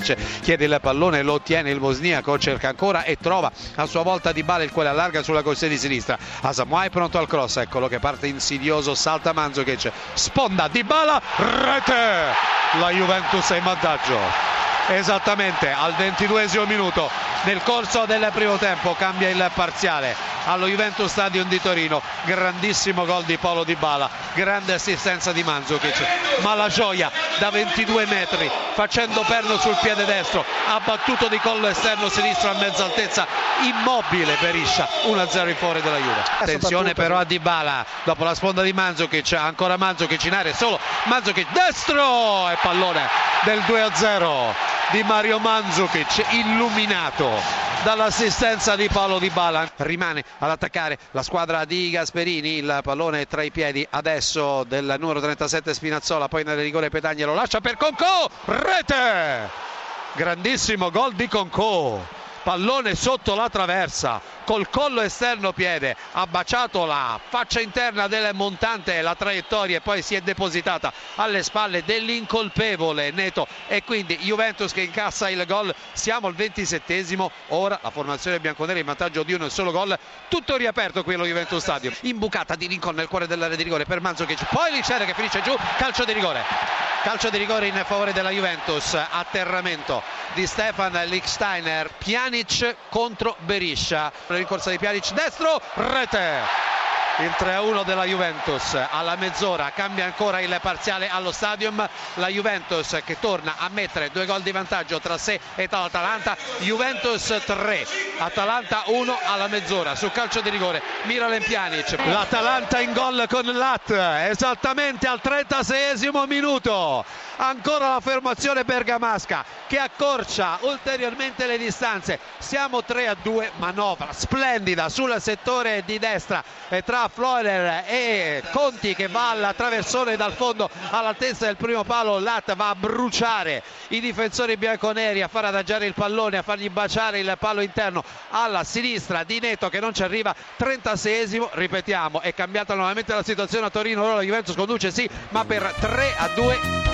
Pjanic chiede il pallone, lo ottiene il bosniaco, cerca ancora e trova a sua volta Di Bala il quale allarga sulla corsia di sinistra. Asamoah è pronto al cross, eccolo che parte insidioso, salta Mandzukic, sponda Di Bala, rete! La Juventus è in vantaggio esattamente al ventiduesimo minuto nel corso del primo tempo cambia il parziale allo Juventus Stadium di Torino. Grandissimo gol di Paolo Di Bala grande assistenza di Mandzukic. Ma la gioia da 22 metri facendo perno sul piede destro ha battuto di collo esterno sinistro a mezza altezza immobile Beriscia 1-0 in fuori della Juve. Attenzione però a Di Bala dopo la sponda di Mandzukic ancora Mandzukic in area solo Mandzukic destro! E pallone del 2-0 di Mario Mandzukic illuminato dall'assistenza di Paolo Di Bala. Rimane ad attaccare la squadra di Gasperini il pallone tra i piedi adesso del numero 37 Spinazzola poi nel rigore Petagna lo lascia per Concò rete! Grandissimo gol di Concò pallone sotto la traversa col collo esterno piede ha baciato la faccia interna del montante la traiettoria e poi si è depositata alle spalle dell'incolpevole Neto. E quindi Juventus che incassa il gol. Siamo al ventisettesimo ora la formazione bianconera in vantaggio di uno e solo gol. Tutto riaperto qui allo Juventus Stadium. Imbucata di Rincon nel cuore dell'area di rigore per Manzokic poi Licere che finisce giù calcio di rigore calcio di rigore in favore della Juventus. Atterramento di Stefan Lichsteiner Pjanic contro Beriscia rincorsa di Pjanic destro rete il 3-1 della Juventus. Alla mezz'ora cambia ancora il parziale allo stadium. La Juventus che torna a mettere due gol di vantaggio tra sé e l'Atalanta. Juventus 3 Atalanta 1 alla mezz'ora. Su calcio di rigore Miralem Pjanic. l'Atalanta in gol con Lat esattamente al 36 minuto ancora la fermazione bergamasca che accorcia ulteriormente le distanze. Siamo 3 a 2 manovra splendida sul settore di destra e tra Florer e Conti che va alla traversone dal fondo all'altezza del primo palo. Lat va a bruciare i difensori bianconeri a far adagiare il pallone a fargli baciare il palo interno alla sinistra di Neto che non ci arriva. 36esimo ripetiamo è cambiata nuovamente la situazione a Torino. Ora la Juventus conduce sì ma per 3 a 2